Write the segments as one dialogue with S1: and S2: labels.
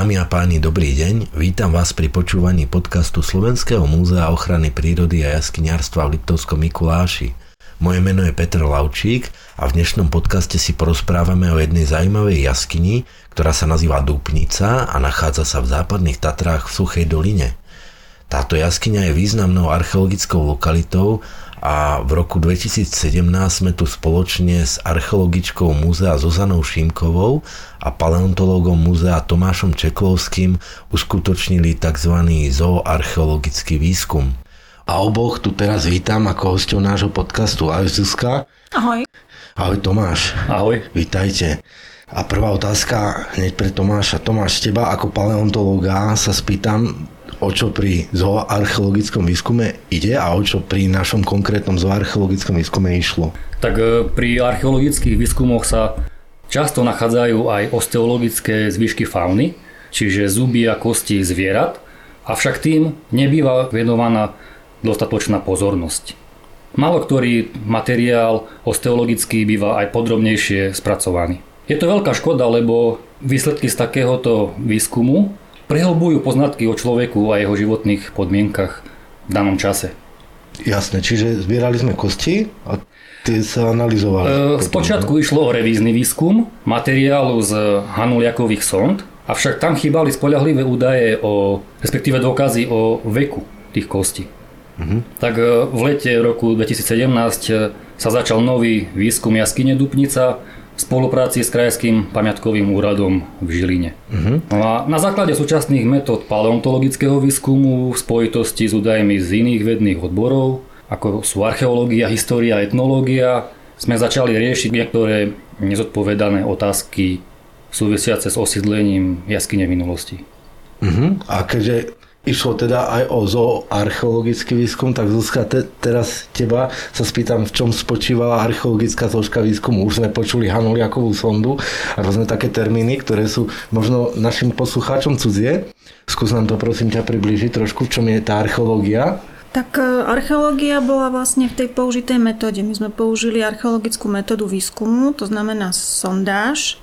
S1: Dámy a páni, dobrý deň. Vítam vás pri počúvaní podcastu Slovenského múzea ochrany prírody a jaskyniarstva v Liptovskom Mikuláši. Moje meno je Petr Laučík a v dnešnom podcaste si porozprávame o jednej zaujímavej jaskyni, ktorá sa nazýva Dúpnica a nachádza sa v západných Tatrách v Suchej doline. Táto jaskyňa je významnou archeologickou lokalitou a v roku 2017 sme tu spoločne s archeologičkou múzea Zuzanou Šimkovou a paleontológom múzea Tomášom Čeklovským uskutočnili tzv. zooarcheologický výskum. A oboch tu teraz vítam ako hostov nášho podcastu. Ahoj Zuzka.
S2: Ahoj.
S1: Ahoj Tomáš.
S3: Ahoj.
S1: Vítajte. A prvá otázka hneď pre Tomáša. Tomáš, teba ako paleontológa sa spýtam, o čo pri zooarcheologickom výskume ide a o čo pri našom konkrétnom zooarcheologickom výskume išlo?
S3: Tak e, pri archeologických výskumoch sa často nachádzajú aj osteologické zvyšky fauny, čiže zuby a kosti zvierat, avšak tým nebýva venovaná dostatočná pozornosť. Malo ktorý materiál osteologický býva aj podrobnejšie spracovaný. Je to veľká škoda, lebo výsledky z takéhoto výskumu prehlbujú poznatky o človeku a jeho životných podmienkach v danom čase.
S1: Jasné, čiže zbierali sme kosti a tie sa analyzovali.
S3: E, spočiatku išlo o revízny výskum materiálu z hanuliakových sond, avšak tam chýbali spolahlivé údaje o, respektíve dôkazy o veku tých kostí. Uh-huh. Tak e, v lete roku 2017 e, sa začal nový výskum jaskyne Dupnica, spolupráci s Krajským pamiatkovým úradom v Žiline. Uh-huh. A na základe súčasných metód paleontologického výskumu v spojitosti s údajmi z iných vedných odborov, ako sú archeológia, história, etnológia, sme začali riešiť niektoré nezodpovedané otázky súvisiace s osídlením jaskyne minulosti.
S1: Uh-huh. A keďže išlo teda aj o zooarcheologický výskum, tak Zuzka, te, teraz teba sa spýtam, v čom spočívala archeologická zložka výskumu. Už sme počuli Hanuliakovú sondu a rôzne také termíny, ktoré sú možno našim poslucháčom cudzie. Skús nám to prosím ťa približiť trošku, v čom je tá archeológia.
S2: Tak e, archeológia bola vlastne v tej použitej metóde. My sme použili archeologickú metódu výskumu, to znamená sondáž,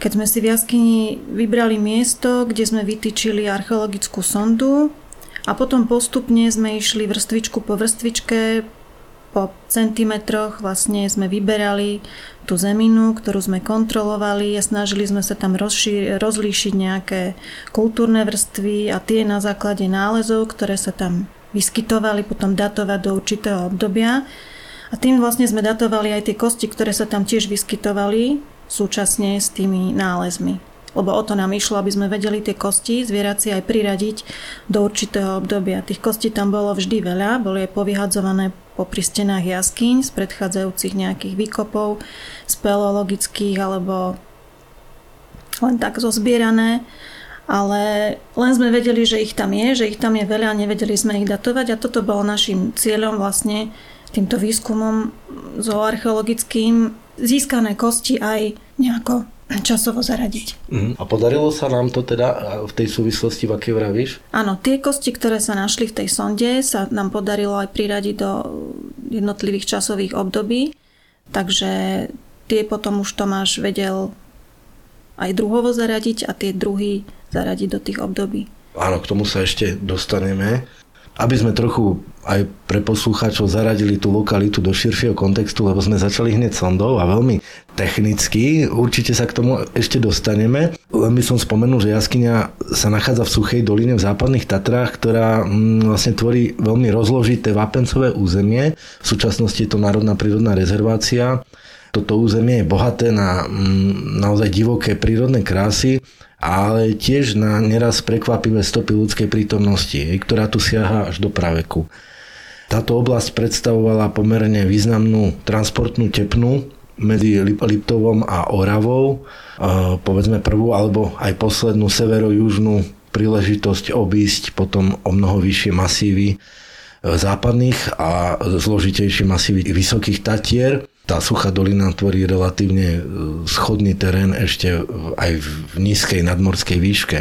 S2: keď sme si v jaskyni vybrali miesto, kde sme vytýčili archeologickú sondu a potom postupne sme išli vrstvičku po vrstvičke, po centimetroch vlastne sme vyberali tú zeminu, ktorú sme kontrolovali a snažili sme sa tam rozši- rozlíšiť nejaké kultúrne vrstvy a tie na základe nálezov, ktoré sa tam vyskytovali, potom datovať do určitého obdobia. A tým vlastne sme datovali aj tie kosti, ktoré sa tam tiež vyskytovali súčasne s tými nálezmi. Lebo o to nám išlo, aby sme vedeli tie kosti zvieraci aj priradiť do určitého obdobia. Tých kostí tam bolo vždy veľa, boli aj povyhadzované po stenách jaskyň z predchádzajúcich nejakých výkopov, speleologických alebo len tak zozbierané ale len sme vedeli, že ich tam je, že ich tam je veľa a nevedeli sme ich datovať a toto bolo našim cieľom vlastne týmto výskumom zooarcheologickým získané kosti aj nejako časovo zaradiť.
S1: Mm. A podarilo sa nám to teda v tej súvislosti, v akej vravíš?
S2: Áno, tie kosti, ktoré sa našli v tej sonde, sa nám podarilo aj priradiť do jednotlivých časových období, takže tie potom už Tomáš vedel aj druhovo zaradiť a tie druhy zaradiť do tých období.
S1: Áno, k tomu sa ešte dostaneme aby sme trochu aj pre poslucháčov zaradili tú lokalitu do širšieho kontextu, lebo sme začali hneď sondou a veľmi technicky. Určite sa k tomu ešte dostaneme. Len by som spomenul, že jaskyňa sa nachádza v Suchej doline v západných Tatrách, ktorá mm, vlastne tvorí veľmi rozložité vápencové územie. V súčasnosti je to Národná prírodná rezervácia. Toto územie je bohaté na mm, naozaj divoké prírodné krásy ale tiež na neraz prekvapivé stopy ľudskej prítomnosti, ktorá tu siaha až do praveku. Táto oblasť predstavovala pomerne významnú transportnú tepnu medzi Liptovom a Oravou, povedzme prvú alebo aj poslednú severo-južnú príležitosť obísť potom o mnoho vyššie masívy e, západných a zložitejšie masívy vysokých Tatier tá suchá dolina tvorí relatívne e, schodný terén ešte aj v nízkej nadmorskej výške.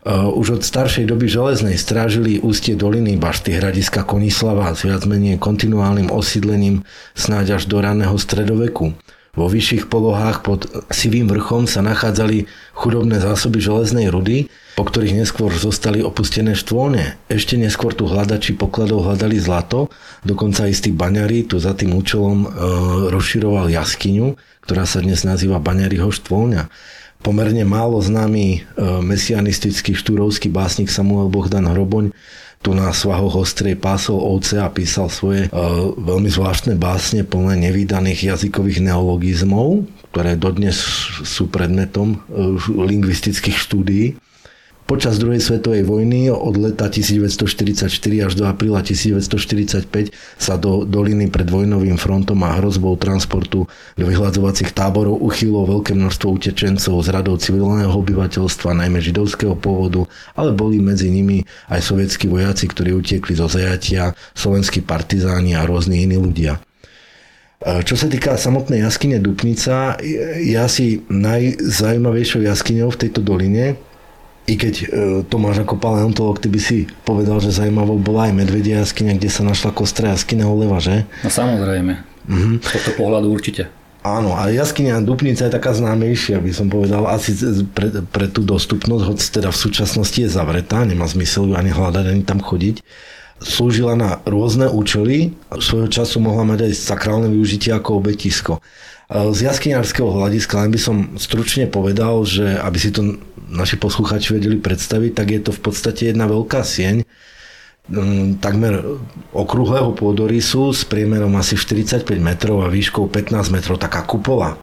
S1: E, už od staršej doby železnej strážili ústie doliny bašty hradiska Konislava s viac menej kontinuálnym osídlením snáď až do raného stredoveku. Vo vyšších polohách pod sivým vrchom sa nachádzali chudobné zásoby železnej rudy, po ktorých neskôr zostali opustené štvône. Ešte neskôr tu hľadači pokladov hľadali zlato, dokonca istý baňari tu za tým účelom e, rozširoval jaskyňu, ktorá sa dnes nazýva Baňariho štvôňa. Pomerne málo známy e, mesianistický štúrovský básnik Samuel Bohdan Hroboň tu na svahoch ostrej pásol ovce a písal svoje e, veľmi zvláštne básne plné nevydaných jazykových neologizmov, ktoré dodnes sú predmetom e, lingvistických štúdií. Počas druhej svetovej vojny od leta 1944 až do apríla 1945 sa do doliny pred vojnovým frontom a hrozbou transportu do vyhľadzovacích táborov uchýlo veľké množstvo utečencov z radov civilného obyvateľstva, najmä židovského pôvodu, ale boli medzi nimi aj sovietskí vojaci, ktorí utiekli zo zajatia, slovenskí partizáni a rôzni iní ľudia. Čo sa týka samotnej jaskyne Dupnica, je asi najzajímavejšou jaskyňou v tejto doline, i keď e, to máš ako paleontolog, ty by si povedal, že zaujímavou bola aj medvedia jaskyňa, kde sa našla kostra jaskyňa Oleva, že?
S3: No samozrejme. Mm-hmm. Z tohto pohľadu určite.
S1: Áno, a jaskyňa Dupnica je taká známejšia, by som povedal, asi pre, pre tú dostupnosť, hoď teda v súčasnosti je zavretá, nemá zmysel ju ani hľadať, ani tam chodiť. Slúžila na rôzne účely, svojho času mohla mať aj sakrálne využitie ako obetisko. Z jaskyňarského hľadiska len by som stručne povedal, že aby si to naši posluchači vedeli predstaviť, tak je to v podstate jedna veľká sieň, mm, takmer okrúhleho pôdorysu s priemerom asi 45 metrov a výškou 15 metrov, taká kupola.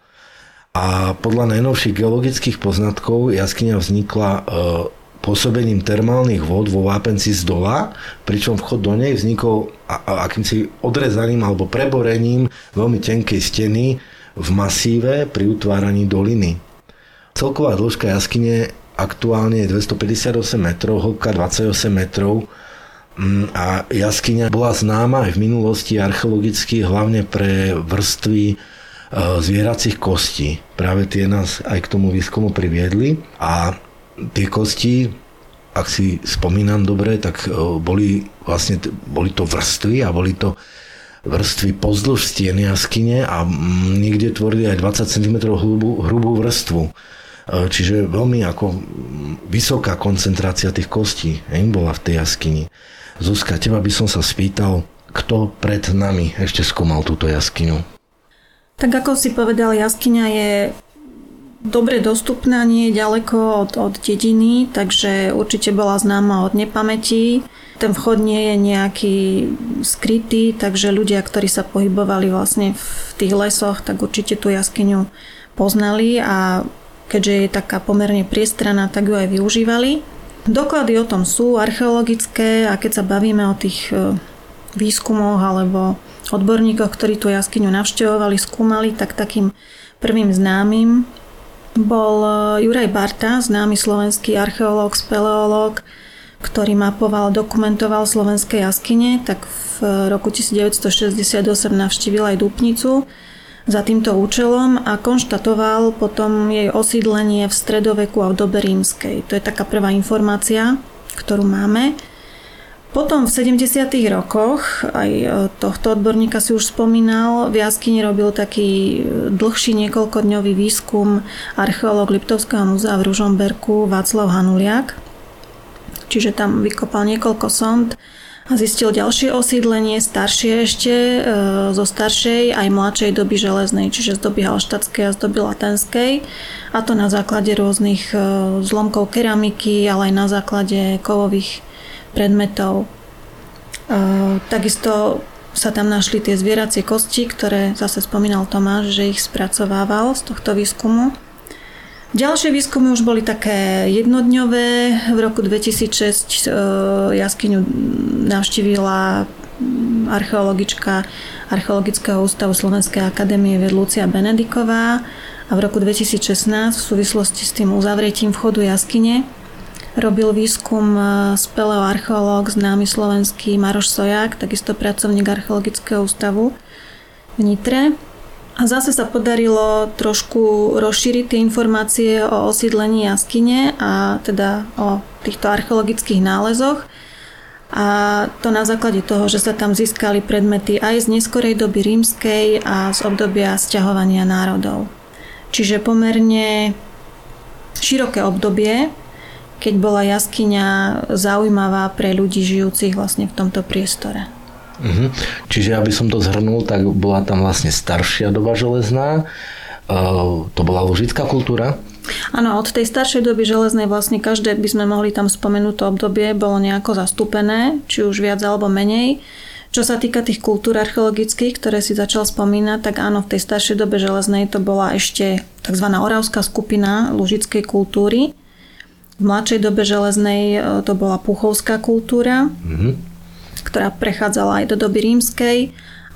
S1: A podľa najnovších geologických poznatkov jaskyňa vznikla e, pôsobením termálnych vod vo vápenci z dola, pričom vchod do nej vznikol akýmsi odrezaním alebo preborením veľmi tenkej steny v masíve pri utváraní doliny. Celková dĺžka jaskyne aktuálne je 258 metrov, hĺbka 28 metrov mm, a jaskyňa bola známa aj v minulosti archeologicky hlavne pre vrstvy e, zvieracích kostí. Práve tie nás aj k tomu výskumu priviedli a tie kosti, ak si spomínam dobre, tak e, boli vlastne boli to vrstvy a boli to vrstvy pozdĺž stien jaskyne a mm, niekde tvorili aj 20 cm hrubú, hrubú vrstvu. E, čiže veľmi ako vysoká koncentrácia tých kostí hej, bola v tej jaskyni. Zuzka, teba by som sa spýtal, kto pred nami ešte skúmal túto jaskyňu?
S2: Tak ako si povedal, jaskyňa je dobre dostupná, nie je ďaleko od, od dediny, takže určite bola známa od nepamäti. Ten vchod nie je nejaký skrytý, takže ľudia, ktorí sa pohybovali vlastne v tých lesoch, tak určite tú jaskyňu poznali a keďže je taká pomerne priestraná, tak ju aj využívali. Doklady o tom sú archeologické a keď sa bavíme o tých e, výskumoch alebo odborníkoch, ktorí tú jaskyňu navštevovali, skúmali, tak takým prvým známym bol e, Juraj Barta, známy slovenský archeológ, speleológ, ktorý mapoval, dokumentoval slovenské jaskyne, tak v roku 1968 navštívil aj Dupnicu za týmto účelom a konštatoval potom jej osídlenie v stredoveku a v dobe rímskej. To je taká prvá informácia, ktorú máme. Potom v 70. rokoch, aj e, tohto odborníka si už spomínal, v jaskyni robil taký e, dlhší niekoľkodňový výskum archeológ Liptovského múzea v Ružomberku Václav Hanuliak. Čiže tam vykopal niekoľko sond zistil ďalšie osídlenie, staršie ešte, e, zo staršej aj mladšej doby železnej, čiže z doby halštatskej a z doby latenskej. A to na základe rôznych e, zlomkov keramiky, ale aj na základe kovových predmetov. E, takisto sa tam našli tie zvieracie kosti, ktoré zase spomínal Tomáš, že ich spracovával z tohto výskumu. Ďalšie výskumy už boli také jednodňové. V roku 2006 e, jaskyňu navštívila archeologička Archeologického ústavu Slovenskej akadémie Vedlúcia Benediková a v roku 2016 v súvislosti s tým uzavretím vchodu jaskyne robil výskum e, speleoarcheológ známy slovenský Maroš Sojak, takisto pracovník Archeologického ústavu v Nitre. A zase sa podarilo trošku rozšíriť tie informácie o osídlení jaskyne a teda o týchto archeologických nálezoch. A to na základe toho, že sa tam získali predmety aj z neskorej doby rímskej a z obdobia sťahovania národov. Čiže pomerne široké obdobie, keď bola jaskyňa zaujímavá pre ľudí žijúcich vlastne v tomto priestore.
S1: Mhm. Čiže aby som to zhrnul, tak bola tam vlastne staršia doba železná, uh, to bola ložická kultúra?
S2: Áno, od tej staršej doby železnej vlastne každé by sme mohli tam spomenúť to obdobie, bolo nejako zastúpené, či už viac alebo menej. Čo sa týka tých kultúr archeologických, ktoré si začal spomínať, tak áno, v tej staršej dobe železnej to bola ešte tzv. oravská skupina lužickej kultúry. V mladšej dobe železnej e, to bola puchovská kultúra, mm-hmm. Ktorá prechádzala aj do doby rímskej.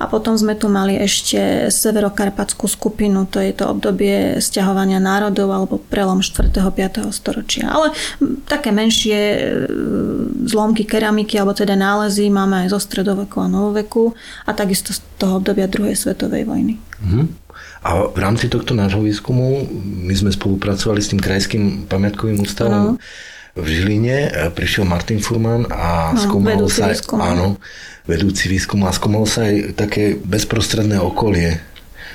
S2: A potom sme tu mali ešte severokarpatskú skupinu, to je to obdobie stiahovania národov alebo prelom 4. 5. storočia. Ale také menšie e, zlomky keramiky alebo teda nálezy máme aj zo stredoveku a novoveku a takisto z toho obdobia druhej svetovej vojny.
S1: Mm-hmm. A v rámci tohto nášho výskumu my sme spolupracovali s tým krajským pamiatkovým ústavom. Ano v Žiline e, prišiel Martin Furman a no, skúmal sa... Výskum. Áno, vedúci výskum a skúmal sa aj také bezprostredné okolie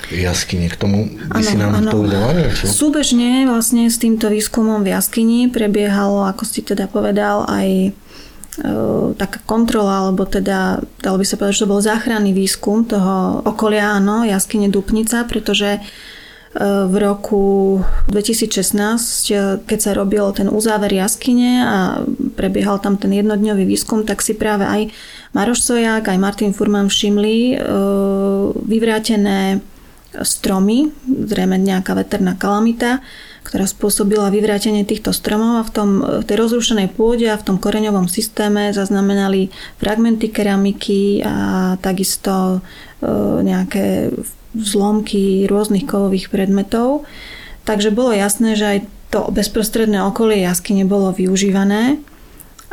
S1: jaskyne. K tomu by ano, si nám ano. povedala niečo?
S2: Súbežne vlastne s týmto výskumom v jaskyni prebiehalo, ako si teda povedal, aj e, taká kontrola, alebo teda, dalo by sa povedať, že to bol záchranný výskum toho okolia, áno, jaskyne Dupnica, pretože v roku 2016, keď sa robil ten uzáver jaskyne a prebiehal tam ten jednodňový výskum, tak si práve aj Maroš Sojak, aj Martin Furman všimli e, vyvrátené stromy, zrejme nejaká veterná kalamita, ktorá spôsobila vyvrátenie týchto stromov a v, tom, v tej rozrušenej pôde a v tom koreňovom systéme zaznamenali fragmenty keramiky a takisto e, nejaké zlomky rôznych kovových predmetov. Takže bolo jasné, že aj to bezprostredné okolie jasky nebolo využívané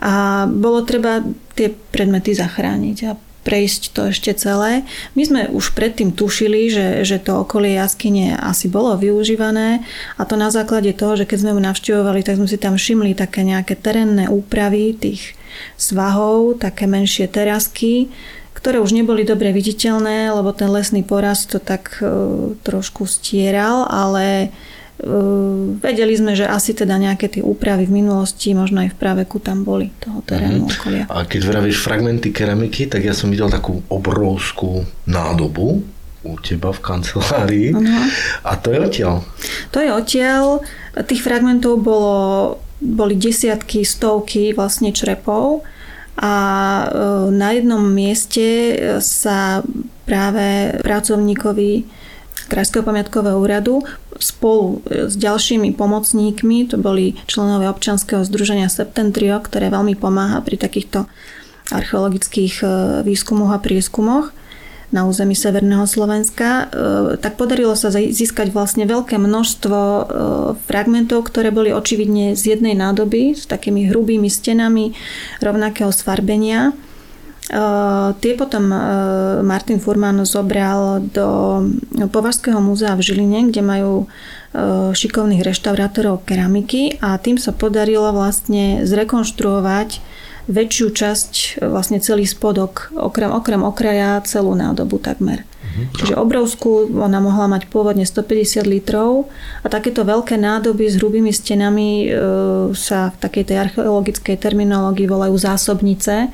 S2: a bolo treba tie predmety zachrániť a prejsť to ešte celé. My sme už predtým tušili, že, že to okolie jaskyne asi bolo využívané a to na základe toho, že keď sme ju navštevovali, tak sme si tam všimli také nejaké terénne úpravy tých svahov, také menšie terasky, ktoré už neboli dobre viditeľné, lebo ten lesný porast to tak e, trošku stieral, ale e, vedeli sme, že asi teda nejaké tie úpravy v minulosti, možno aj v práveku tam boli toho terénu uh-huh. okolia.
S1: A keď vravíš fragmenty keramiky, tak ja som videl takú obrovskú nádobu u teba v kancelárii. Uh-huh. A to je odtiaľ?
S2: To je odtiaľ. Tých fragmentov bolo, boli desiatky, stovky vlastne črepov a e, na jednom mieste sa práve pracovníkovi Krajského pamiatkového úradu spolu s ďalšími pomocníkmi, to boli členovia občanského združenia Septentrio, ktoré veľmi pomáha pri takýchto archeologických e, výskumoch a prieskumoch, na území Severného Slovenska, e, tak podarilo sa získať vlastne veľké množstvo e, fragmentov, ktoré boli očividne z jednej nádoby, s takými hrubými stenami rovnakého sfarbenia. E, tie potom Martin Furman zobral do Považského múzea v Žiline, kde majú šikovných reštaurátorov keramiky a tým sa podarilo vlastne zrekonštruovať väčšiu časť, e, vlastne celý spodok, okrem, okrem okraja celú nádobu takmer. Mhm. Čiže obrovskú, ona mohla mať pôvodne 150 litrov a takéto veľké nádoby s hrubými stenami e, sa v takej tej archeologickej terminológii volajú zásobnice,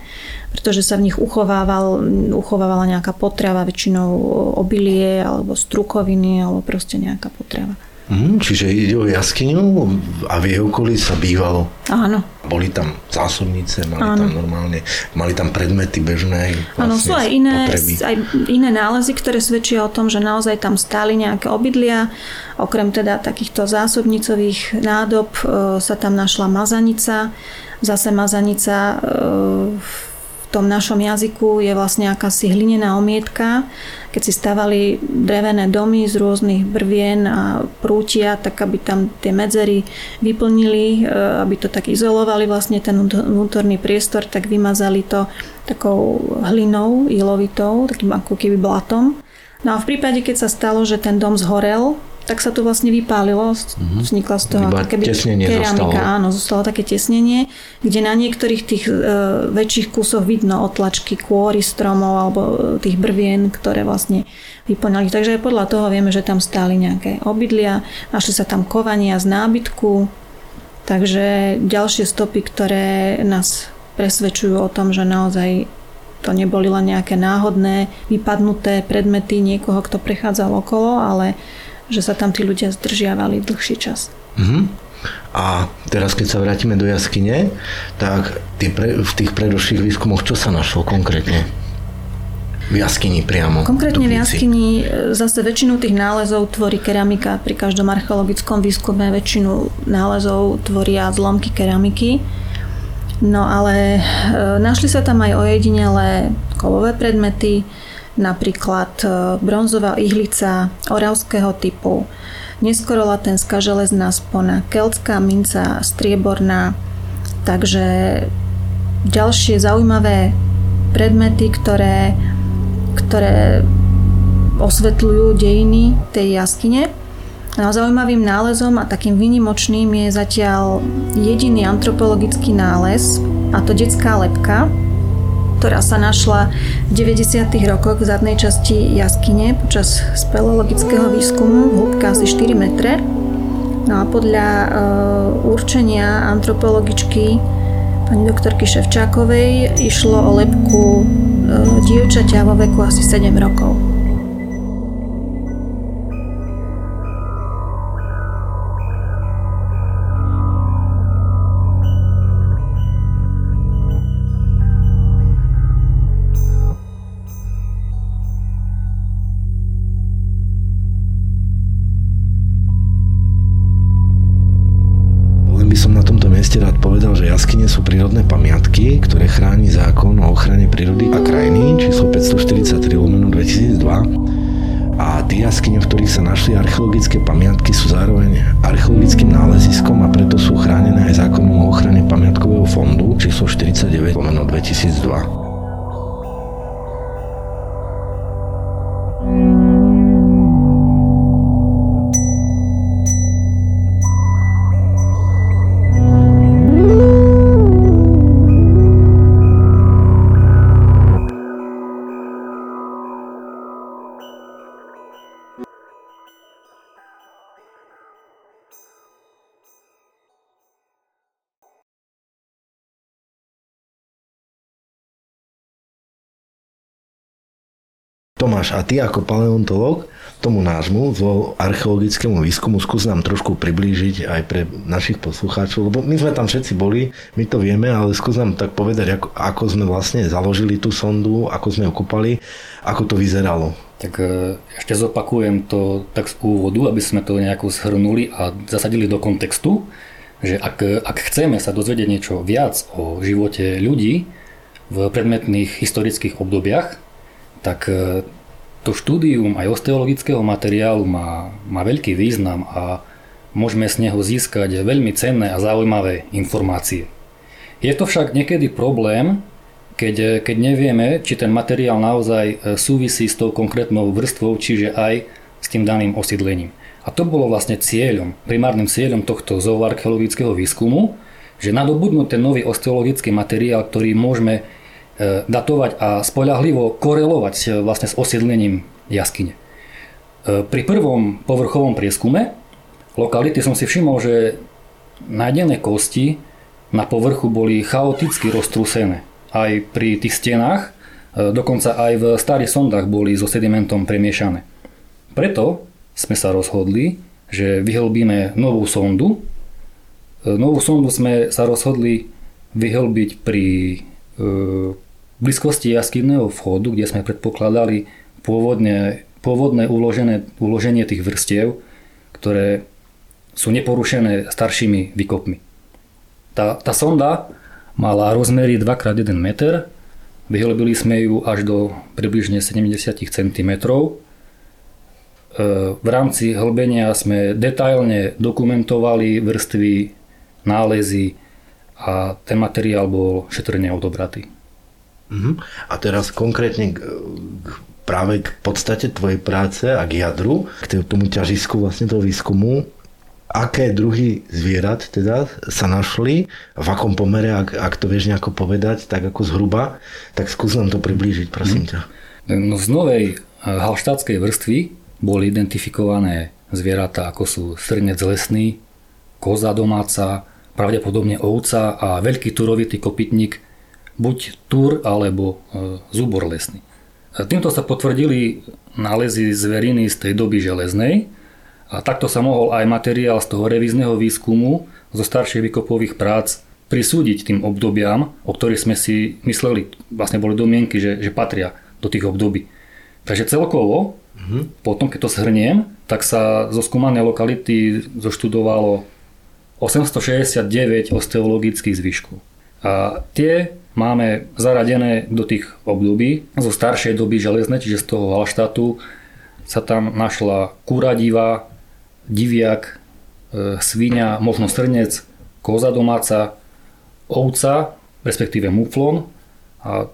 S2: pretože sa v nich uchovával, uchovávala nejaká potrava, väčšinou obilie alebo strukoviny alebo proste nejaká potrava.
S1: Mm, čiže ide o jaskyňu a v jej okolí sa bývalo.
S2: Áno.
S1: Boli tam zásobnice, mali Áno. tam normálne, mali tam predmety bežné.
S2: Vlastne Áno, sú aj iné, aj iné nálezy, ktoré svedčia o tom, že naozaj tam stáli nejaké obydlia. Okrem teda takýchto zásobnicových nádob e, sa tam našla mazanica. Zase mazanica e, tom našom jazyku je vlastne akási hlinená omietka. Keď si stavali drevené domy z rôznych brvien a prútia, tak aby tam tie medzery vyplnili, e, aby to tak izolovali vlastne ten vnútorný priestor, tak vymazali to takou hlinou, ilovitou, takým ako keby blatom. No a v prípade, keď sa stalo, že ten dom zhorel, tak sa to vlastne vypálilo, mm-hmm. vznikla z toho
S1: Iba
S2: keby keramika, áno, zostalo také tesnenie, kde na niektorých tých e, väčších kusoch vidno otlačky kôry stromov alebo e, tých brvien, ktoré vlastne vyplňali. Takže podľa toho vieme, že tam stáli nejaké obydlia, našli sa tam kovania z nábytku, takže ďalšie stopy, ktoré nás presvedčujú o tom, že naozaj to neboli len nejaké náhodné, vypadnuté predmety niekoho, kto prechádzal okolo, ale že sa tam tí ľudia zdržiavali dlhší čas.
S1: Mm-hmm. A teraz, keď sa vrátime do jaskyne, tak pre, v tých predošlých výskumoch čo sa našlo konkrétne? V jaskyni priamo.
S2: Konkrétne v jaskyni e, zase väčšinu tých nálezov tvorí keramika. Pri každom archeologickom výskume väčšinu nálezov tvoria zlomky keramiky. No ale e, našli sa tam aj ojedinelé kovové predmety, napríklad e, bronzová ihlica oravského typu, neskorolatenska železná spona, keltská minca strieborná, takže ďalšie zaujímavé predmety, ktoré, ktoré osvetľujú dejiny tej jaskyne. No zaujímavým nálezom a takým výnimočným je zatiaľ jediný antropologický nález, a to detská lepka, ktorá sa našla v 90. rokoch v zadnej časti jaskyne počas speleologického výskumu v hĺbke asi 4 metre. No a podľa e, určenia antropologičky pani doktorky Ševčákovej išlo o lepku e, dievčaťa vo veku asi 7 rokov.
S1: Tomáš, a ty ako paleontolog tomu nášmu archeologickému výskumu skús nám trošku priblížiť aj pre našich poslucháčov, lebo my sme tam všetci boli, my to vieme, ale skús nám tak povedať, ako, ako sme vlastne založili tú sondu, ako sme ju kopali, ako to vyzeralo.
S3: Tak e, ešte zopakujem to tak z úvodu, aby sme to nejako zhrnuli a zasadili do kontextu, že ak, ak chceme sa dozvedieť niečo viac o živote ľudí v predmetných historických obdobiach, tak e, to štúdium aj osteologického materiálu má, má veľký význam a môžeme z neho získať veľmi cenné a zaujímavé informácie. Je to však niekedy problém, keď, keď nevieme, či ten materiál naozaj e, súvisí s tou konkrétnou vrstvou, čiže aj s tým daným osídlením. A to bolo vlastne cieľom, primárnym cieľom tohto zooarcheologického výskumu, že nadobudnúť ten nový osteologický materiál, ktorý môžeme E, datovať a spoľahlivo korelovať e, vlastne s osiedlením jaskyne. E, pri prvom povrchovom prieskume lokality som si všimol, že nájdené kosti na povrchu boli chaoticky roztrúsené. Aj pri tých stenách, dokonca aj v starých sondách boli so sedimentom premiešané. Preto sme sa rozhodli, že vyhlbíme novú sondu. Novú sondu sme sa rozhodli vyhlbiť pri blízkosti jaskynného vchodu, kde sme predpokladali pôvodne, pôvodné uložené, uloženie tých vrstiev, ktoré sú neporušené staršími výkopmi. Tá, tá sonda mala rozmery 2x1 meter, vyhlbili sme ju až do približne 70 cm. E, v rámci hlbenia sme detailne dokumentovali vrstvy, nálezy a ten materiál bol šetrne odobratý.
S1: Uh-huh. A teraz konkrétne k, k práve k podstate tvojej práce a k jadru, k tomu ťažisku vlastne toho výskumu, aké druhy zvierat teda sa našli, v akom pomere, ak, ak to vieš nejako povedať, tak ako zhruba, tak skús nám to priblížiť, prosím ťa.
S3: No, z novej eh, halštátskej vrstvy boli identifikované zvieratá, ako sú srnec lesný, koza domáca, pravdepodobne ovca a veľký turovitý kopytník, buď tur alebo e, zúbor lesný. A týmto sa potvrdili nálezy zveriny z tej doby železnej, a takto sa mohol aj materiál z toho revízneho výskumu zo starších vykopových prác prisúdiť tým obdobiam, o ktorých sme si mysleli, vlastne boli domienky, že, že patria do tých období. Takže celkovo, mm-hmm. potom keď to shrniem, tak sa zo skúmanej lokality zoštudovalo 869 osteologických zvyškov. A tie máme zaradené do tých období zo staršej doby železnej, čiže z toho Halštátu sa tam našla kúra divá, diviak, e, svinia, možno srnec, koza domáca, ovca, respektíve muflon a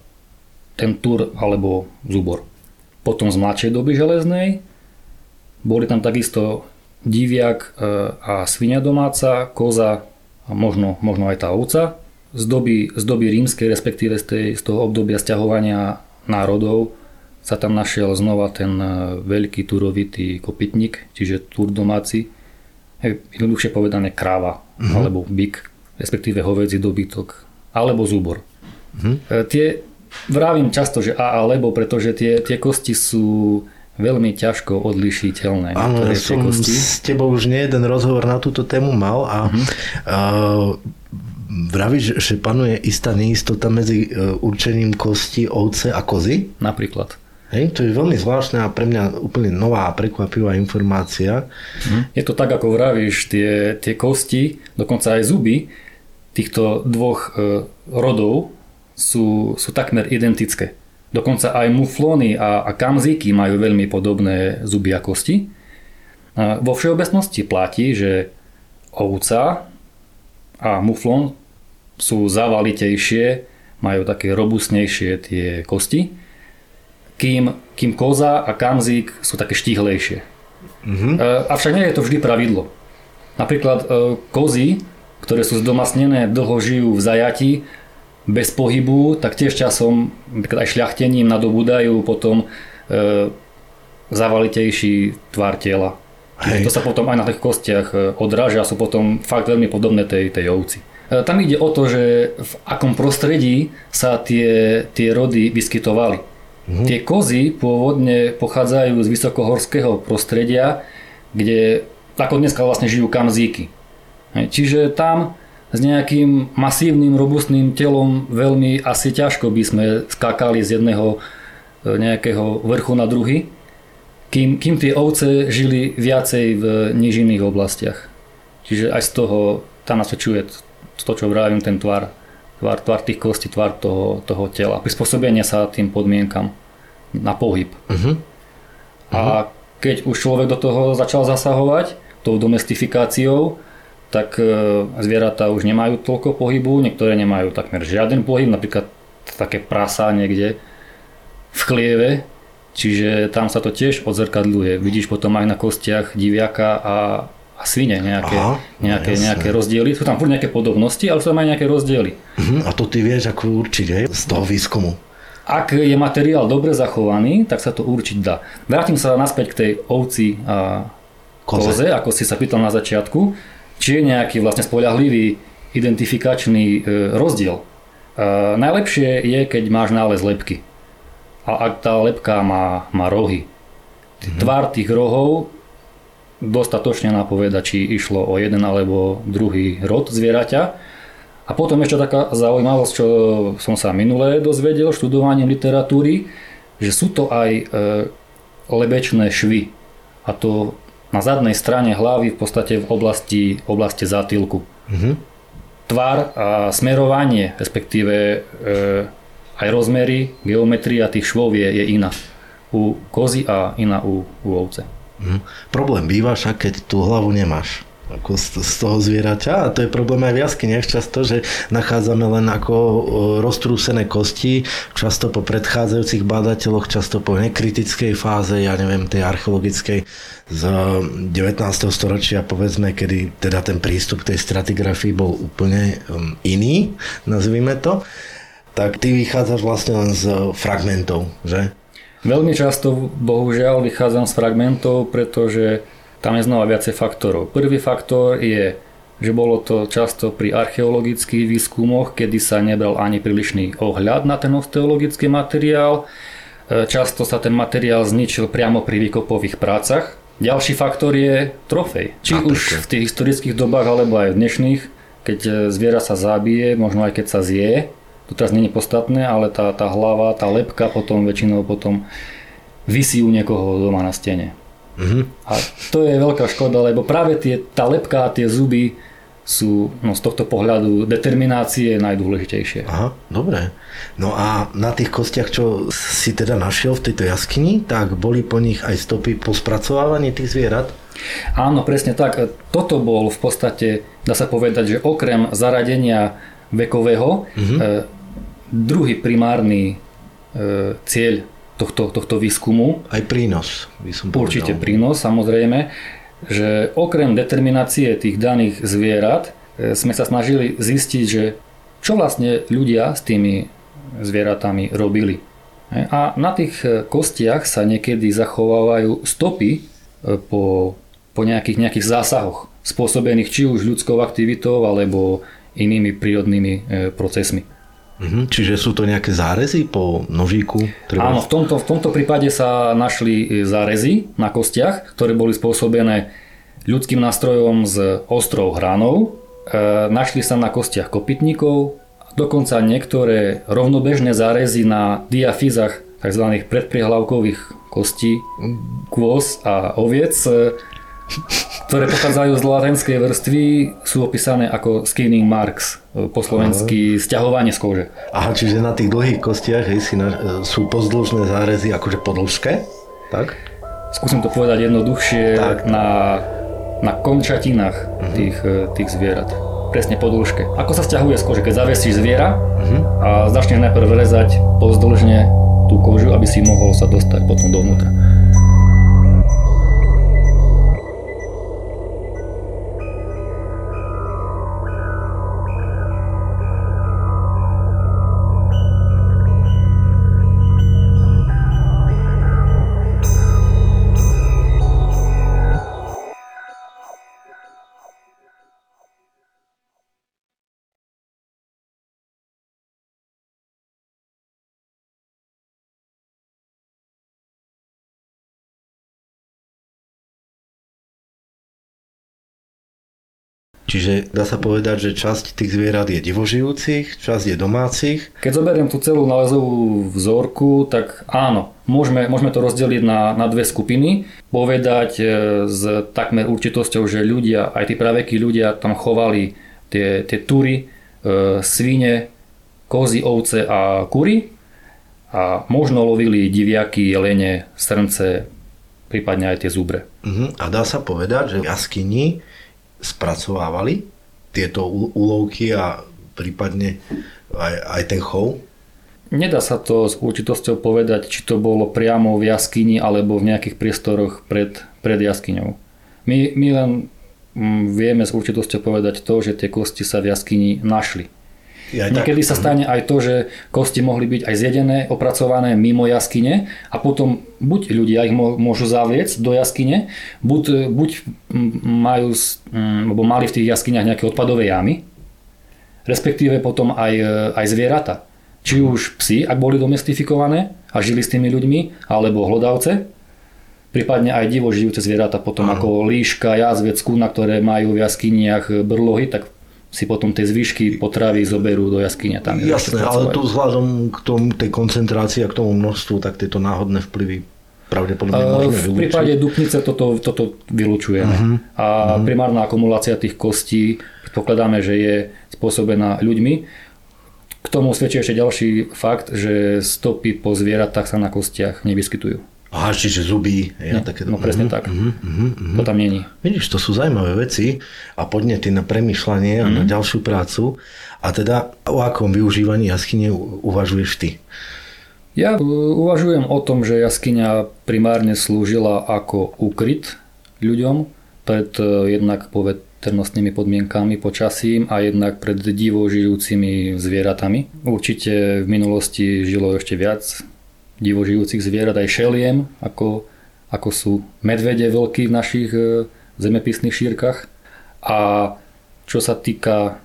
S3: ten tur alebo zubor. Potom z mladšej doby železnej boli tam takisto diviak e, a svinia domáca, koza a možno, možno aj tá ovca. Z doby, z doby rímskej, respektíve z, tej, z toho obdobia sťahovania národov sa tam našiel znova ten e, veľký turovitý kopytník, čiže tur domáci, jednoduchšie povedané kráva, uh-huh. alebo byk, respektíve hovedzí dobytok, alebo zúbor. Uh-huh. Tie vravím často, že a alebo, pretože tie, tie kosti sú veľmi ťažko odlišiteľné.
S1: Áno, ja som kosti. s tebou už nie jeden rozhovor na túto tému mal a uh-huh. uh, vravíš, že panuje istá neistota medzi určením kosti ovce a kozy?
S3: Napríklad.
S1: Hej, to je veľmi zvláštna a pre mňa úplne nová a prekvapivá informácia.
S3: Je to tak, ako vravíš, tie, tie kosti, dokonca aj zuby týchto dvoch e, rodov sú, sú takmer identické. Dokonca aj muflóny a, a kamzíky majú veľmi podobné zuby a kosti. A vo všeobecnosti platí, že ovca a muflón sú zavalitejšie, majú také robustnejšie tie kosti kým, kým koza a kamzík sú také štíhlejšie. Mm-hmm. Avšak nie je to vždy pravidlo. Napríklad e, kozy, ktoré sú zdomasnené, dlho žijú v zajati, bez pohybu, tak tiež časom aj šľachtením nadobúdajú potom e, zavalitejší tvar tela. Hej. To sa potom aj na tých kostiach e, odráža a sú potom fakt veľmi podobné tej, tej ovci. Tam ide o to, že v akom prostredí sa tie, tie rody vyskytovali. Mm-hmm. Tie kozy pôvodne pochádzajú z vysokohorského prostredia, kde ako dneska vlastne žijú kamzíky. Čiže tam s nejakým masívnym, robustným telom veľmi asi ťažko by sme skákali z jedného e, nejakého vrchu na druhý, kým, kým tie ovce žili viacej v nižinných oblastiach. Čiže aj z toho tam nasvedčuje to, čo vravím, ten tvar tvar, tvar tých kostí, tvar toho, toho tela. Prispôsobenie sa tým podmienkam na pohyb. Uh-huh. A keď už človek do toho začal zasahovať, tou domestifikáciou, tak e, zvieratá už nemajú toľko pohybu, niektoré nemajú takmer žiaden pohyb, napríklad také prasa niekde v chlieve, čiže tam sa to tiež odzrkadľuje. Vidíš potom aj na kostiach diviaka a a svine nejaké, Aha, nejaké, nejaké rozdiely. Sú tam furt nejaké podobnosti, ale sú tam aj nejaké rozdiely.
S1: Uh-huh. A to ty vieš ako určiť hej, z toho výskumu.
S3: Ak je materiál dobre zachovaný, tak sa to určiť dá. Vrátim sa naspäť k tej ovci a koze, koze ako si sa pýtal na začiatku. Či je nejaký vlastne spoľahlivý identifikačný e, rozdiel. E, najlepšie je, keď máš nález lepky. A ak tá lepka má, má rohy. Mm-hmm. Tvar tých rohov dostatočne napoveda, či išlo o jeden alebo druhý rod zvieraťa. A potom ešte taká zaujímavosť, čo som sa minulé dozvedel študovaním literatúry, že sú to aj e, lebečné švy. A to na zadnej strane hlavy v podstate v oblasti, oblasti zátylku. Mm-hmm. Tvar a smerovanie, respektíve e, aj rozmery, geometria tých švov je, je iná u kozy a iná u, u ovce.
S1: Mm. Problém býva však, keď tú hlavu nemáš. ako z, z toho zvieraťa a to je problém aj v jaskyniach často, že nachádzame len ako roztrúsené kosti, často po predchádzajúcich badateľoch, často po nekritickej fáze, ja neviem, tej archeologickej z 19. storočia, povedzme, kedy teda ten prístup k tej stratigrafii bol úplne iný, nazvime to, tak ty vychádzaš vlastne len z fragmentov, že?
S3: Veľmi často, bohužiaľ, vychádzam z fragmentov, pretože tam je znova viacej faktorov. Prvý faktor je, že bolo to často pri archeologických výskumoch, kedy sa nebral ani prílišný ohľad na ten osteologický materiál. E, často sa ten materiál zničil priamo pri výkopových prácach. Ďalší faktor je trofej. Či už v tých historických dobách, alebo aj v dnešných, keď e, zviera sa zabije, možno aj keď sa zje, to teraz je podstatné, ale tá, tá hlava, tá lepka potom väčšinou potom vysí u niekoho doma na stene. Mm-hmm. A to je veľká škoda, lebo práve tie, tá lepka a tie zuby sú no, z tohto pohľadu determinácie najdôležitejšie.
S1: Aha, dobre. No a na tých kostiach, čo si teda našiel v tejto jaskyni, tak boli po nich aj stopy po spracovávaní tých zvierat?
S3: Áno, presne tak. Toto bol v podstate, dá sa povedať, že okrem zaradenia vekového, mm-hmm. E, druhý primárny e, cieľ tohto, tohto výskumu.
S1: Aj prínos, by som
S3: povedal. Určite prínos, samozrejme, že okrem determinácie tých daných zvierat e, sme sa snažili zistiť, že čo vlastne ľudia s tými zvieratami robili. E, a na tých e, kostiach sa niekedy zachovávajú stopy po, po nejakých, nejakých zásahoch, spôsobených či už ľudskou aktivitou alebo inými prírodnými procesmi.
S1: Mhm, čiže sú to nejaké zárezy po nožíku?
S3: Treba... Áno, v tomto, v tomto prípade sa našli e, zárezy na kostiach, ktoré boli spôsobené ľudským nástrojom s ostrou hranou. E, našli sa na kostiach kopytníkov, dokonca niektoré rovnobežné zárezy na diafizach tzv. predpriehlavkových kostí, kôz a oviec e, ktoré pochádzajú z latenskej vrstvy, sú opísané ako skinning marks, e, po slovensky stiahovanie z kože.
S1: Aha, čiže na tých dlhých kostiach hej, si na, e, sú pozdĺžné zárezy akože po dĺžke, tak?
S3: Skúsim to povedať jednoduchšie, tak. na, na končatinách uh-huh. tých, e, tých zvierat. Presne po dĺžke. Ako sa stiahuje z kože, keď zavesíš zviera uh-huh. a začneš najprv rezať pozdĺžne tú kožu, aby si mohol sa dostať potom dovnútra.
S1: Čiže dá sa povedať, že časť tých zvierat je divožijúcich, časť je domácich.
S3: Keď zoberiem tú celú nálezovú vzorku, tak áno, môžeme, môžeme to rozdeliť na, na dve skupiny. Povedať e, s takmer určitosťou, že ľudia, aj tí pravekí ľudia tam chovali tie, tie tury, e, svine, kozy, ovce a kury a možno lovili diviaky, jelene, srnce, prípadne aj tie zúbre.
S1: Uh-huh. A dá sa povedať, že v jaskyni spracovávali tieto úlovky a prípadne aj, aj ten chov?
S3: Nedá sa to s určitosťou povedať, či to bolo priamo v jaskyni alebo v nejakých priestoroch pred, pred jaskyňou. My, my len mm, vieme s určitosťou povedať to, že tie kosti sa v jaskyni našli. Ja Niekedy sa stane aj to, že kosti mohli byť aj zjedené, opracované mimo jaskyne a potom buď ľudia ich môžu zaviec do jaskyne, buď, buď majú, alebo mali v tých jaskyniach nejaké odpadové jamy, respektíve potom aj, aj zvieratá. Či už psi, ak boli domestifikované a žili s tými ľuďmi, alebo hlodavce, prípadne aj divo žijúce zvieratá, potom Aha. ako líška, jazvec, kuna, ktoré majú v jaskyniach brlohy, tak si potom tie zvyšky potravy zoberú do jaskyne. Tam
S1: Jasné, ale tu vzhľadom k tomu, tej koncentrácii a k tomu množstvu, tak tieto náhodné vplyvy pravdepodobne uh,
S3: môžeme V prípade dupnice toto, toto vylučujeme. Uh-huh. A uh-huh. primárna akumulácia tých kostí pokladáme, že je spôsobená ľuďmi. K tomu svedčí ešte ďalší fakt, že stopy po zvieratách sa na kostiach nevyskytujú.
S1: Čiže zuby.
S3: Ja, také... No presne uh-huh, tak. Uh-huh, uh-huh. To tam není.
S1: Vidíš, to sú zaujímavé veci a podnety na premyšľanie a uh-huh. na ďalšiu prácu. A teda o akom využívaní jaskyne uvažuješ ty?
S3: Ja uvažujem o tom, že jaskyňa primárne slúžila ako úkryt ľuďom pred e, jednak veternostnými podmienkami, počasím a jednak pred divo žijúcimi zvieratami. Určite v minulosti žilo ešte viac divo žijúcich zvierat, aj šeliem, ako, ako sú medvede veľký v našich e, zemepisných šírkach. A čo sa týka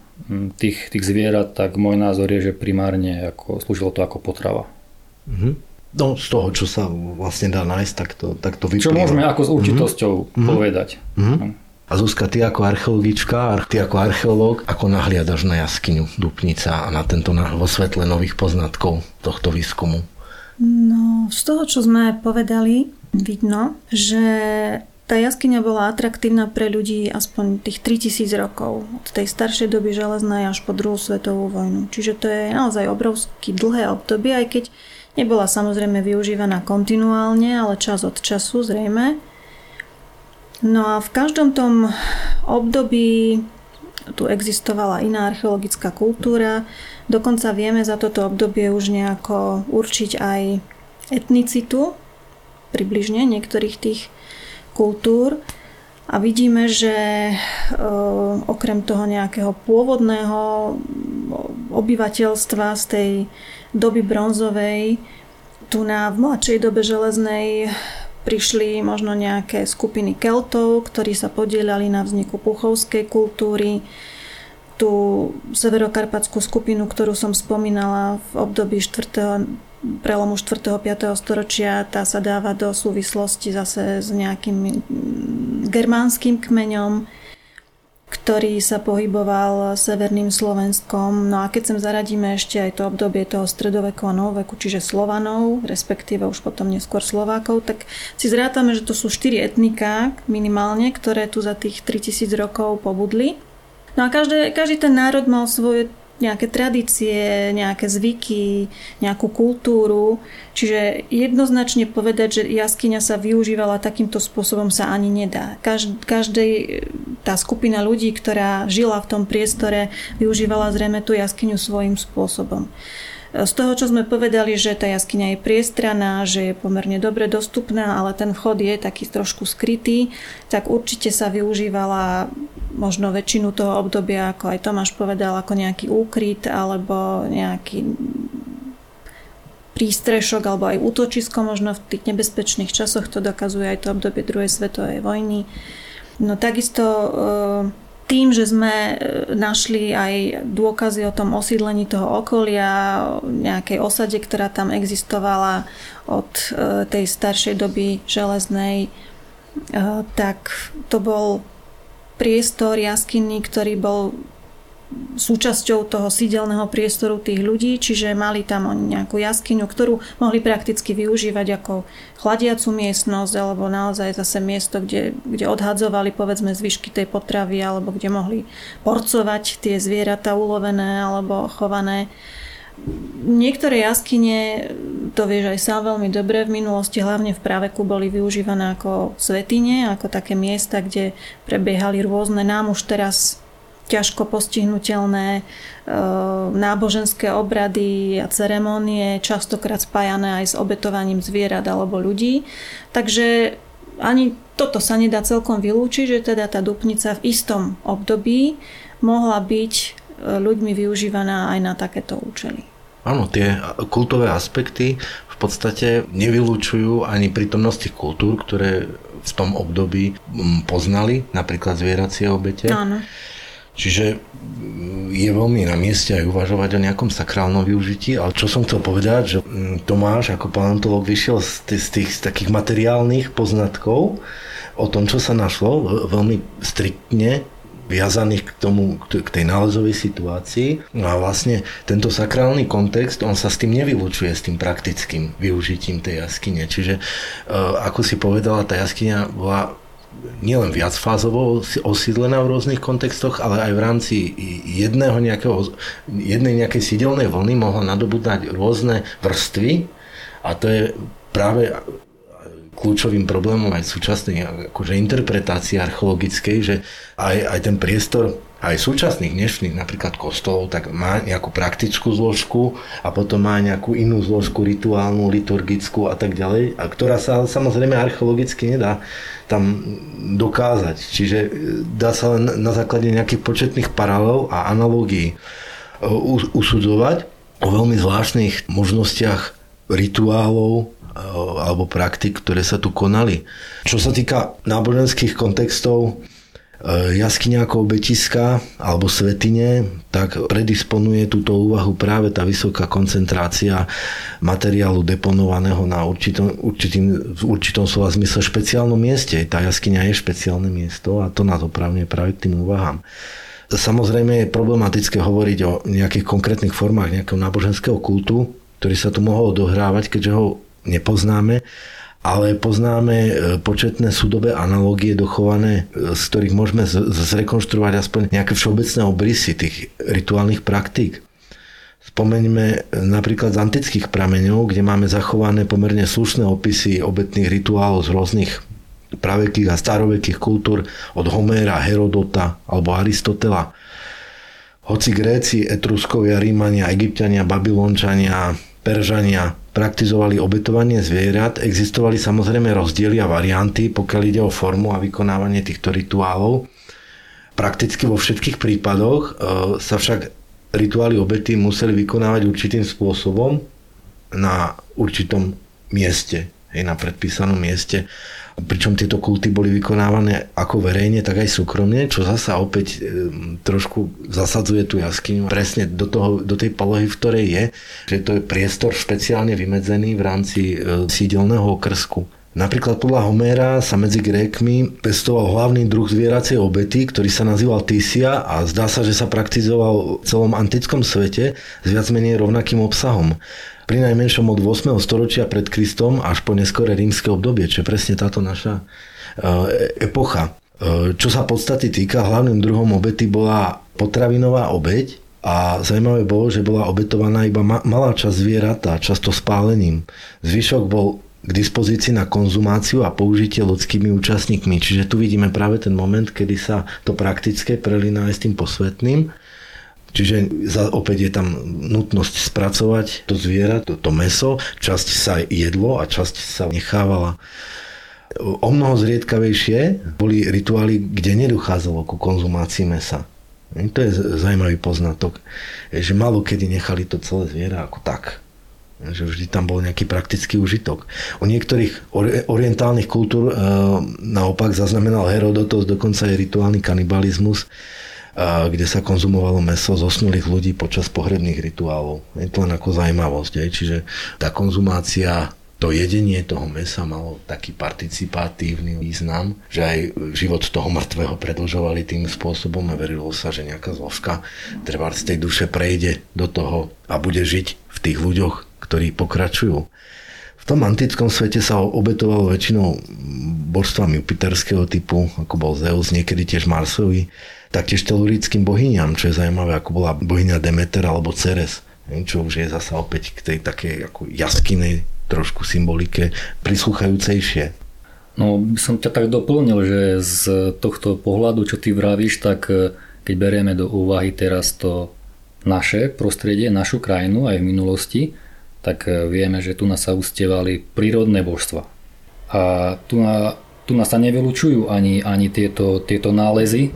S3: tých, tých zvierat, tak môj názor je, že primárne ako, slúžilo to ako potrava.
S1: Mm-hmm. No z toho, čo sa vlastne dá nájsť, tak to, tak to vyplýva.
S3: Čo môžeme ako s určitosťou mm-hmm. povedať. Mm-hmm.
S1: A Zuzka, ty ako archeologička, ty ako archeológ, ako nahliadaš na jaskyňu Dupnica a na tento vo svetle nových poznatkov tohto výskumu?
S2: No, z toho, čo sme povedali, vidno, že tá jaskyňa bola atraktívna pre ľudí aspoň tých 3000 rokov. Od tej staršej doby železnej až po druhú svetovú vojnu. Čiže to je naozaj obrovský dlhé obdobie, aj keď nebola samozrejme využívaná kontinuálne, ale čas od času zrejme. No a v každom tom období tu existovala iná archeologická kultúra. Dokonca vieme za toto obdobie už nejako určiť aj etnicitu, približne niektorých tých kultúr. A vidíme, že e, okrem toho nejakého pôvodného obyvateľstva z tej doby bronzovej, tu na v mladšej dobe železnej prišli možno nejaké skupiny Keltov, ktorí sa podielali na vzniku puchovskej kultúry. Tú severokarpatskú skupinu, ktorú som spomínala v období 4. prelomu 4. 5. storočia, tá sa dáva do súvislosti zase s nejakým germánskym kmeňom ktorý sa pohyboval severným Slovenskom. No a keď sem zaradíme ešte aj to obdobie toho stredoveku a novoveku, čiže Slovanov, respektíve už potom neskôr Slovákov, tak si zrátame, že to sú štyri etnika minimálne, ktoré tu za tých 3000 rokov pobudli. No a každý, každý ten národ mal svoje nejaké tradície, nejaké zvyky, nejakú kultúru. Čiže jednoznačne povedať, že jaskyňa sa využívala takýmto spôsobom sa ani nedá. Každej tá skupina ľudí, ktorá žila v tom priestore, využívala zrejme tú jaskyňu svojím spôsobom. Z toho, čo sme povedali, že tá jaskyňa je priestraná, že je pomerne dobre dostupná, ale ten vchod je taký trošku skrytý, tak určite sa využívala možno väčšinu toho obdobia, ako aj Tomáš povedal, ako nejaký úkryt alebo nejaký prístrešok alebo aj útočisko možno v tých nebezpečných časoch, to dokazuje aj to obdobie druhej svetovej vojny. No takisto tým, že sme e, našli aj dôkazy o tom osídlení toho okolia, nejakej osade, ktorá tam existovala od e, tej staršej doby železnej, e, tak to bol priestor jaskinný, ktorý bol súčasťou toho sídelného priestoru tých ľudí, čiže mali tam oni nejakú jaskyňu, ktorú mohli prakticky využívať ako chladiacu miestnosť alebo naozaj zase miesto, kde, kde odhadzovali povedzme zvyšky tej potravy alebo kde mohli porcovať tie zvieratá ulovené alebo chované. Niektoré jaskyne, to vieš aj sám veľmi dobre, v minulosti hlavne v práveku boli využívané ako svetine, ako také miesta, kde prebiehali rôzne nám už teraz ťažko postihnutelné e, náboženské obrady a ceremonie, častokrát spájané aj s obetovaním zvierat alebo ľudí. Takže ani toto sa nedá celkom vylúčiť, že teda tá dupnica v istom období mohla byť e, ľuďmi využívaná aj na takéto účely.
S1: Áno, tie kultové aspekty v podstate nevylúčujú ani prítomnosť tých kultúr, ktoré v tom období poznali, napríklad zvieracie obete.
S2: Áno.
S1: Čiže mm, je veľmi na mieste aj uvažovať o nejakom sakrálnom využití, ale čo som chcel povedať, že mm, Tomáš ako paleontolog vyšiel z tých, z tých z takých materiálnych poznatkov o tom, čo sa našlo, veľmi striktne viazaných k tomu, k tej nálezovej situácii. No a vlastne tento sakrálny kontext, on sa s tým nevylučuje, s tým praktickým využitím tej jaskyne. Čiže, e, ako si povedala, tá jaskyňa bola nielen viacfázovo osídlená v rôznych kontextoch, ale aj v rámci jedného nejakého, jednej nejakej sídelnej vlny mohla nadobúdať rôzne vrstvy a to je práve kľúčovým problémom aj súčasnej akože interpretácie archeologickej, že aj, aj ten priestor aj súčasných dnešných napríklad kostolov, tak má nejakú praktickú zložku a potom má nejakú inú zložku rituálnu, liturgickú a tak ďalej, a ktorá sa samozrejme archeologicky nedá tam dokázať. Čiže e, dá sa len na základe nejakých početných paralel a analógií e, usudzovať o veľmi zvláštnych možnostiach rituálov alebo praktik, ktoré sa tu konali. Čo sa týka náboženských kontextov, E, jaskyňa ako obetiska alebo svetine, tak predisponuje túto úvahu práve tá vysoká koncentrácia materiálu deponovaného na určitom, určitým, v určitom slova zmysle špeciálnom mieste. Tá jaskyňa je špeciálne miesto a to nás opravňuje práve k tým úvahám. Samozrejme je problematické hovoriť o nejakých konkrétnych formách nejakého náboženského kultu, ktorý sa tu mohol dohrávať, keďže ho nepoznáme ale poznáme e, početné súdové analógie dochované, e, z ktorých môžeme zrekonštruovať aspoň nejaké všeobecné obrysy tých rituálnych praktík. Spomeňme e, napríklad z antických prameňov, kde máme zachované pomerne slušné opisy obetných rituálov z rôznych pravekých a starovekých kultúr od Homéra, Herodota alebo Aristotela. Hoci Gréci, Etruskovia, Rímania, Egyptiania, Babylončania, Peržania praktizovali obetovanie zvierat, existovali samozrejme rozdiely a varianty, pokiaľ ide o formu a vykonávanie týchto rituálov. Prakticky vo všetkých prípadoch e, sa však rituály obety museli vykonávať určitým spôsobom na určitom mieste, hej, na predpísanom mieste pričom tieto kulty boli vykonávané ako verejne, tak aj súkromne, čo zasa opäť trošku zasadzuje tú jaskyňu presne do, toho, do tej polohy, v ktorej je, že to je priestor špeciálne vymedzený v rámci e, sídelného okrsku. Napríklad podľa Homéra sa medzi Grékmi pestoval hlavný druh zvieracej obety, ktorý sa nazýval Tysia a zdá sa, že sa praktizoval v celom antickom svete s viac menej rovnakým obsahom pri najmenšom od 8. storočia pred Kristom až po neskore rímske obdobie, čo je presne táto naša e, epocha. E, čo sa podstaty týka, hlavným druhom obety bola potravinová obeď a zaujímavé bolo, že bola obetovaná iba malá časť zvieratá, často spálením. Zvyšok bol k dispozícii na konzumáciu a použitie ľudskými účastníkmi. Čiže tu vidíme práve ten moment, kedy sa to praktické prelína aj s tým posvetným. Čiže za, opäť je tam nutnosť spracovať to zviera, to, to meso, časť sa jedlo a časť sa nechávala. O mnoho zriedkavejšie boli rituály, kde nedochádzalo ku konzumácii mesa. To je zaujímavý poznatok, že malo kedy nechali to celé zviera ako tak. Že vždy tam bol nejaký praktický užitok. U niektorých orientálnych kultúr e, naopak zaznamenal Herodotos dokonca aj rituálny kanibalizmus, kde sa konzumovalo meso zosnulých ľudí počas pohrebných rituálov. Je to len ako zaujímavosť. Je? Čiže tá konzumácia to jedenie toho mesa malo taký participatívny význam, že aj život toho mŕtvého predlžovali tým spôsobom a verilo sa, že nejaká zložka treba z tej duše prejde do toho a bude žiť v tých ľuďoch, ktorí pokračujú. V tom antickom svete sa obetovalo väčšinou božstvám jupiterského typu, ako bol Zeus, niekedy tiež Marsovi, taktiež telurickým bohyňam, čo je zaujímavé, ako bola bohyňa Demeter alebo Ceres, čo už je zasa opäť k tej takej ako jaskinej trošku symbolike prislúchajúcejšie.
S3: No, by som ťa tak doplnil, že z tohto pohľadu, čo ty vravíš, tak e, keď berieme do úvahy teraz to naše prostredie, našu krajinu aj v minulosti, tak e, vieme, že tu nás sa ustievali prírodné božstva. A tu, na, tu nás sa nevylučujú ani, ani tieto, tieto nálezy,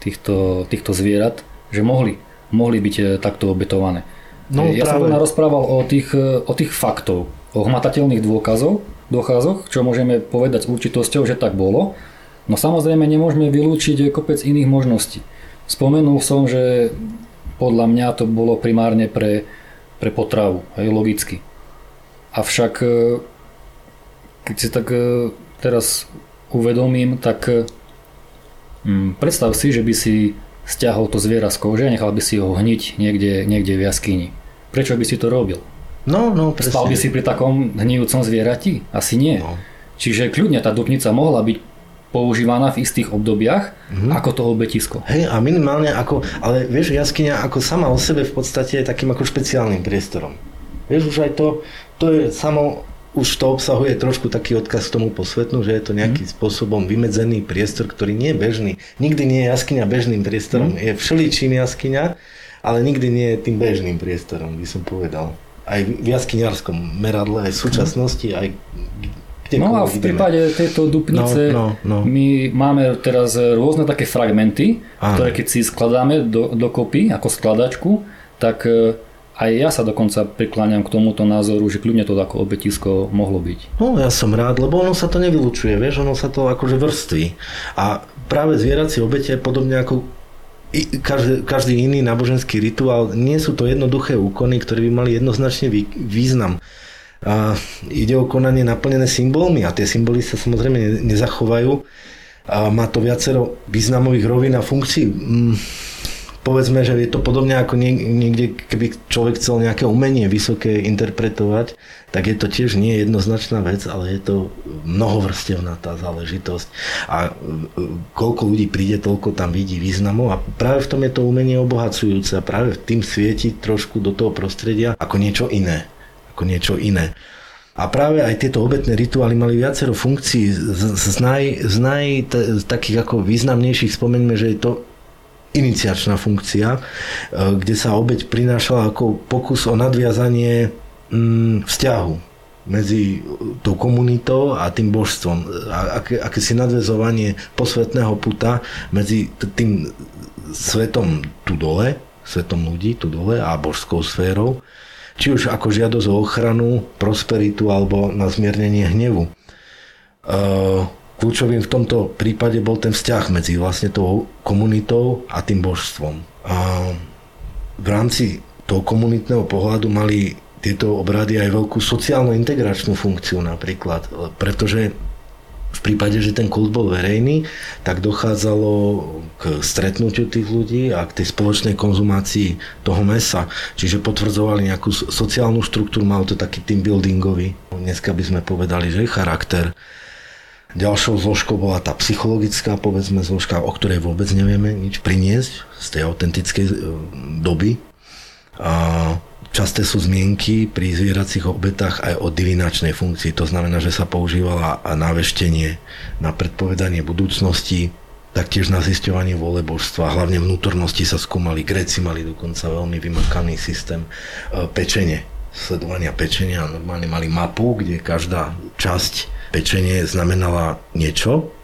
S3: týchto, týchto zvierat, že mohli, mohli byť e, takto obetované. No, ja práve. som rozprával o tých, e, o tých faktov, o hmatateľných dôkazov, dôkazoch, čo môžeme povedať s určitosťou, že tak bolo. No samozrejme nemôžeme vylúčiť kopec iných možností. Spomenul som, že podľa mňa to bolo primárne pre, pre potravu, aj logicky. Avšak e, keď si tak teraz uvedomím, tak predstav si, že by si stiahol to zviera z kože a nechal by si ho hniť niekde, niekde v jaskyni. Prečo by si to robil?
S1: No, no, presne.
S3: Spal by si pri takom hnijúcom zvierati? Asi nie. No. Čiže kľudne tá dupnica mohla byť používaná v istých obdobiach mm-hmm. ako to obetisko.
S1: Hej, a minimálne ako, ale vieš, jaskyňa ako sama o sebe v podstate je takým ako špeciálnym priestorom. Vieš, už aj to, to je samo už to obsahuje trošku taký odkaz k tomu posvetnú, že je to nejakým mm. spôsobom vymedzený priestor, ktorý nie je bežný. Nikdy nie je jaskyňa bežným priestorom. Mm. Je všeličím jaskyňa, ale nikdy nie je tým bežným priestorom, by som povedal. Aj v jaskyňarskom meradle, aj v súčasnosti, aj
S3: No a v prípade tejto dupnice no, no, no. my máme teraz rôzne také fragmenty, Áno. ktoré keď si skladáme do, dokopy ako skladačku, tak e, aj ja sa dokonca prikláňam k tomuto názoru, že kľudne to ako obetisko mohlo byť.
S1: No ja som rád, lebo ono sa to nevylučuje, vieš, ono sa to akože vrství. A práve zvieracie obete, podobne ako každý, každý iný náboženský rituál, nie sú to jednoduché úkony, ktoré by mali jednoznačne vý, význam a ide o konanie naplnené symbolmi a tie symboly sa samozrejme nezachovajú. A má to viacero významových rovín a funkcií. Mm, povedzme, že je to podobne ako niekde, keby človek chcel nejaké umenie vysoké interpretovať, tak je to tiež nie jednoznačná vec, ale je to mnohovrstevná tá záležitosť. A e, koľko ľudí príde, toľko tam vidí významov a práve v tom je to umenie obohacujúce a práve v tým svieti trošku do toho prostredia ako niečo iné ako niečo iné. A práve aj tieto obetné rituály mali viacero funkcií. Z, z, naj, z naj t- takých ako významnejších spomeňme, že je to iniciačná funkcia, e, kde sa obeť prinášala ako pokus o nadviazanie mm, vzťahu medzi tou komunitou a tým božstvom. Aké, aké si nadvezovanie posvetného puta medzi tým svetom tu dole, svetom ľudí tu dole a božskou sférou či už ako žiadosť o ochranu, prosperitu alebo na zmiernenie hnevu. E, kľúčovým v tomto prípade bol ten vzťah medzi vlastne tou komunitou a tým božstvom. A v rámci toho komunitného pohľadu mali tieto obrady aj veľkú sociálno-integračnú funkciu napríklad, pretože v prípade, že ten kult bol verejný, tak dochádzalo k stretnutiu tých ľudí a k tej spoločnej konzumácii toho mesa. Čiže potvrdzovali nejakú sociálnu štruktúru, mal to taký team buildingový. Dneska by sme povedali, že charakter. Ďalšou zložkou bola tá psychologická, povedzme, zložka, o ktorej vôbec nevieme nič priniesť z tej autentickej e, doby. A Časté sú zmienky pri zvieracích obetách aj o divinačnej funkcii, to znamená, že sa používala na veštenie, na predpovedanie budúcnosti, taktiež na zisťovanie vôle božstva, hlavne vnútornosti sa skúmali. Gréci mali dokonca veľmi vymakaný systém e, pečenie, sledovania pečenia. Normálne mali mapu, kde každá časť pečenie znamenala niečo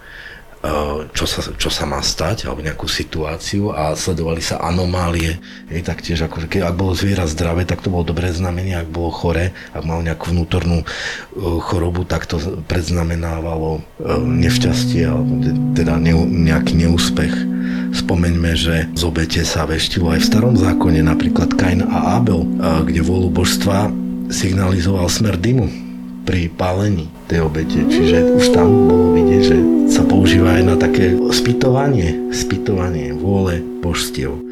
S1: Eh, čo sa, čo sa má stať, alebo nejakú situáciu a sledovali sa anomálie. Je, taktiež, akože keď, ak bolo zviera zdravé, tak to bolo dobré znamenie, ak bolo chore, ak mal nejakú vnútornú uh, chorobu, tak to predznamenávalo uh, nešťastie, alebo teda ne, nejaký neúspech. Spomeňme, že z obete sa veštilo aj v starom zákone, napríklad Kain a Abel, uh, kde vôľu božstva signalizoval smer dymu pri pálení tej obete. Čiže už tam bolo vidieť, že sa používa aj na také spytovanie, spytovanie vôle božstiev.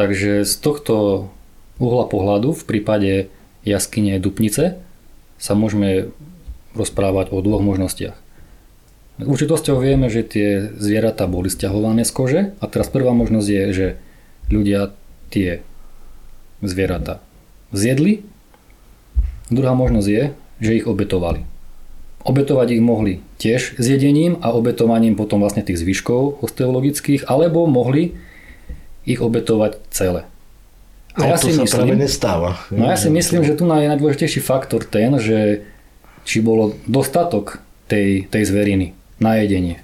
S3: Takže z tohto uhla pohľadu v prípade jaskyne Dupnice sa môžeme rozprávať o dvoch možnostiach. Určitosťou vieme, že tie zvieratá boli stiahované z kože a teraz prvá možnosť je, že ľudia tie zvieratá zjedli. Druhá možnosť je, že ich obetovali. Obetovať ich mohli tiež zjedením a obetovaním potom vlastne tých zvyškov osteologických, alebo mohli ich obetovať celé.
S1: A no, ja to si sa myslím, práve nestáva.
S3: No ja si myslím, že tu je najdôležitejší faktor ten, že či bolo dostatok tej, tej zveriny na jedenie.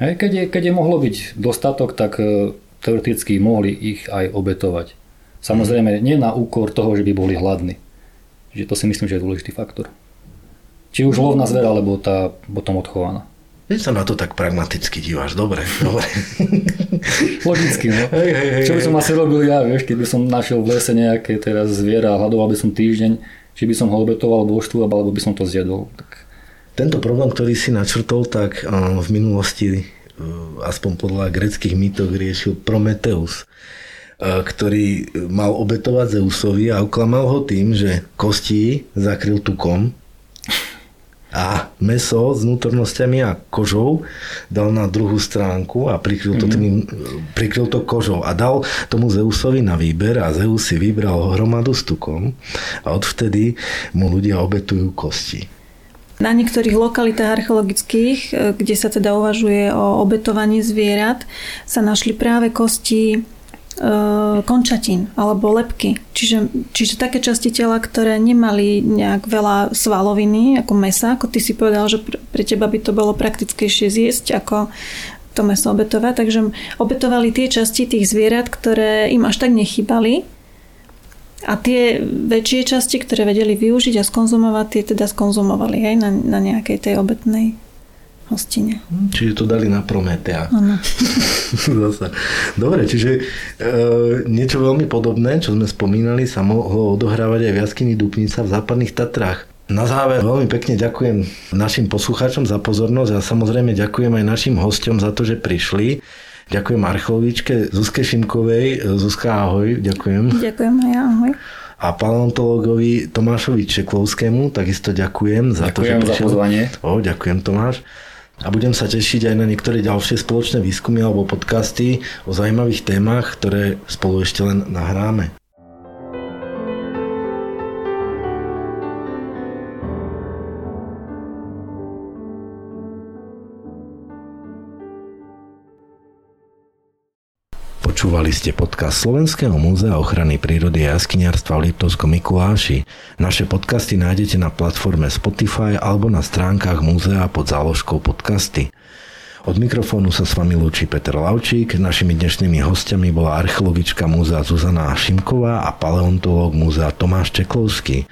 S3: Hej, keď, je, keď je mohlo byť dostatok, tak e, teoreticky mohli ich aj obetovať. Samozrejme, nie na úkor toho, že by boli hladní. Že to si myslím, že je dôležitý faktor. Či už lovná zvera, alebo tá potom odchovaná.
S1: Ty sa na to tak pragmaticky díváš, dobre, dobre.
S3: Logicky, no.
S1: Hej, hej, hej,
S3: Čo by som asi robil ja, vieš, keby som našiel v lese nejaké teraz zviera a hľadoval by som týždeň, či by som ho obetoval božstvu, alebo by som to zjedol. Tak
S1: Tento problém, ktorý si načrtol, tak v minulosti, eh, aspoň podľa greckých mýtov, riešil Prometeus, eh, ktorý mal obetovať Zeusovi a oklamal ho tým, že kosti zakryl tukom a meso s vnútornosťami a kožou dal na druhú stránku a prikryl to, tým, prikryl to kožou a dal tomu Zeusovi na výber a Zeus si vybral hromadu s tukom a odvtedy mu ľudia obetujú kosti.
S2: Na niektorých lokalitách archeologických, e, kde sa teda uvažuje o obetovaní zvierat, sa našli práve kosti končatín alebo lepky. Čiže, čiže také časti tela, ktoré nemali nejak veľa svaloviny ako mesa, ako ty si povedal, že pre, teba by to bolo praktickejšie zjesť ako to meso obetovať. Takže obetovali tie časti tých zvierat, ktoré im až tak nechýbali a tie väčšie časti, ktoré vedeli využiť a skonzumovať, tie teda skonzumovali aj na, na nejakej tej obetnej hostine.
S1: Čiže to dali na Prometea.
S2: Áno.
S1: Zasa. Dobre, čiže e, niečo veľmi podobné, čo sme spomínali, sa mohlo odohrávať aj v jaskyni Dupnica v západných Tatrách. Na záver veľmi pekne ďakujem našim poslucháčom za pozornosť a samozrejme ďakujem aj našim hostom za to, že prišli. Ďakujem archeologičke Zuzke Šimkovej. Zuzka, ahoj, ďakujem.
S2: Ďakujem aj ja, ahoj.
S1: A paleontologovi Tomášovi Čeklovskému takisto ďakujem za to, že
S3: Ďakujem za
S1: prišiel.
S3: pozvanie.
S1: O, ďakujem Tomáš. A budem sa tešiť aj na niektoré ďalšie spoločné výskumy alebo podcasty o zaujímavých témach, ktoré spolu ešte len nahráme. Počúvali ste podcast Slovenského múzea ochrany prírody a jaskyniarstva v Liptovskom Mikuláši. Naše podcasty nájdete na platforme Spotify alebo na stránkach múzea pod záložkou podcasty. Od mikrofónu sa s vami lúči Peter Lavčík, našimi dnešnými hostiami bola archeologička múzea Zuzana Šimková a paleontológ múzea Tomáš Čeklovský.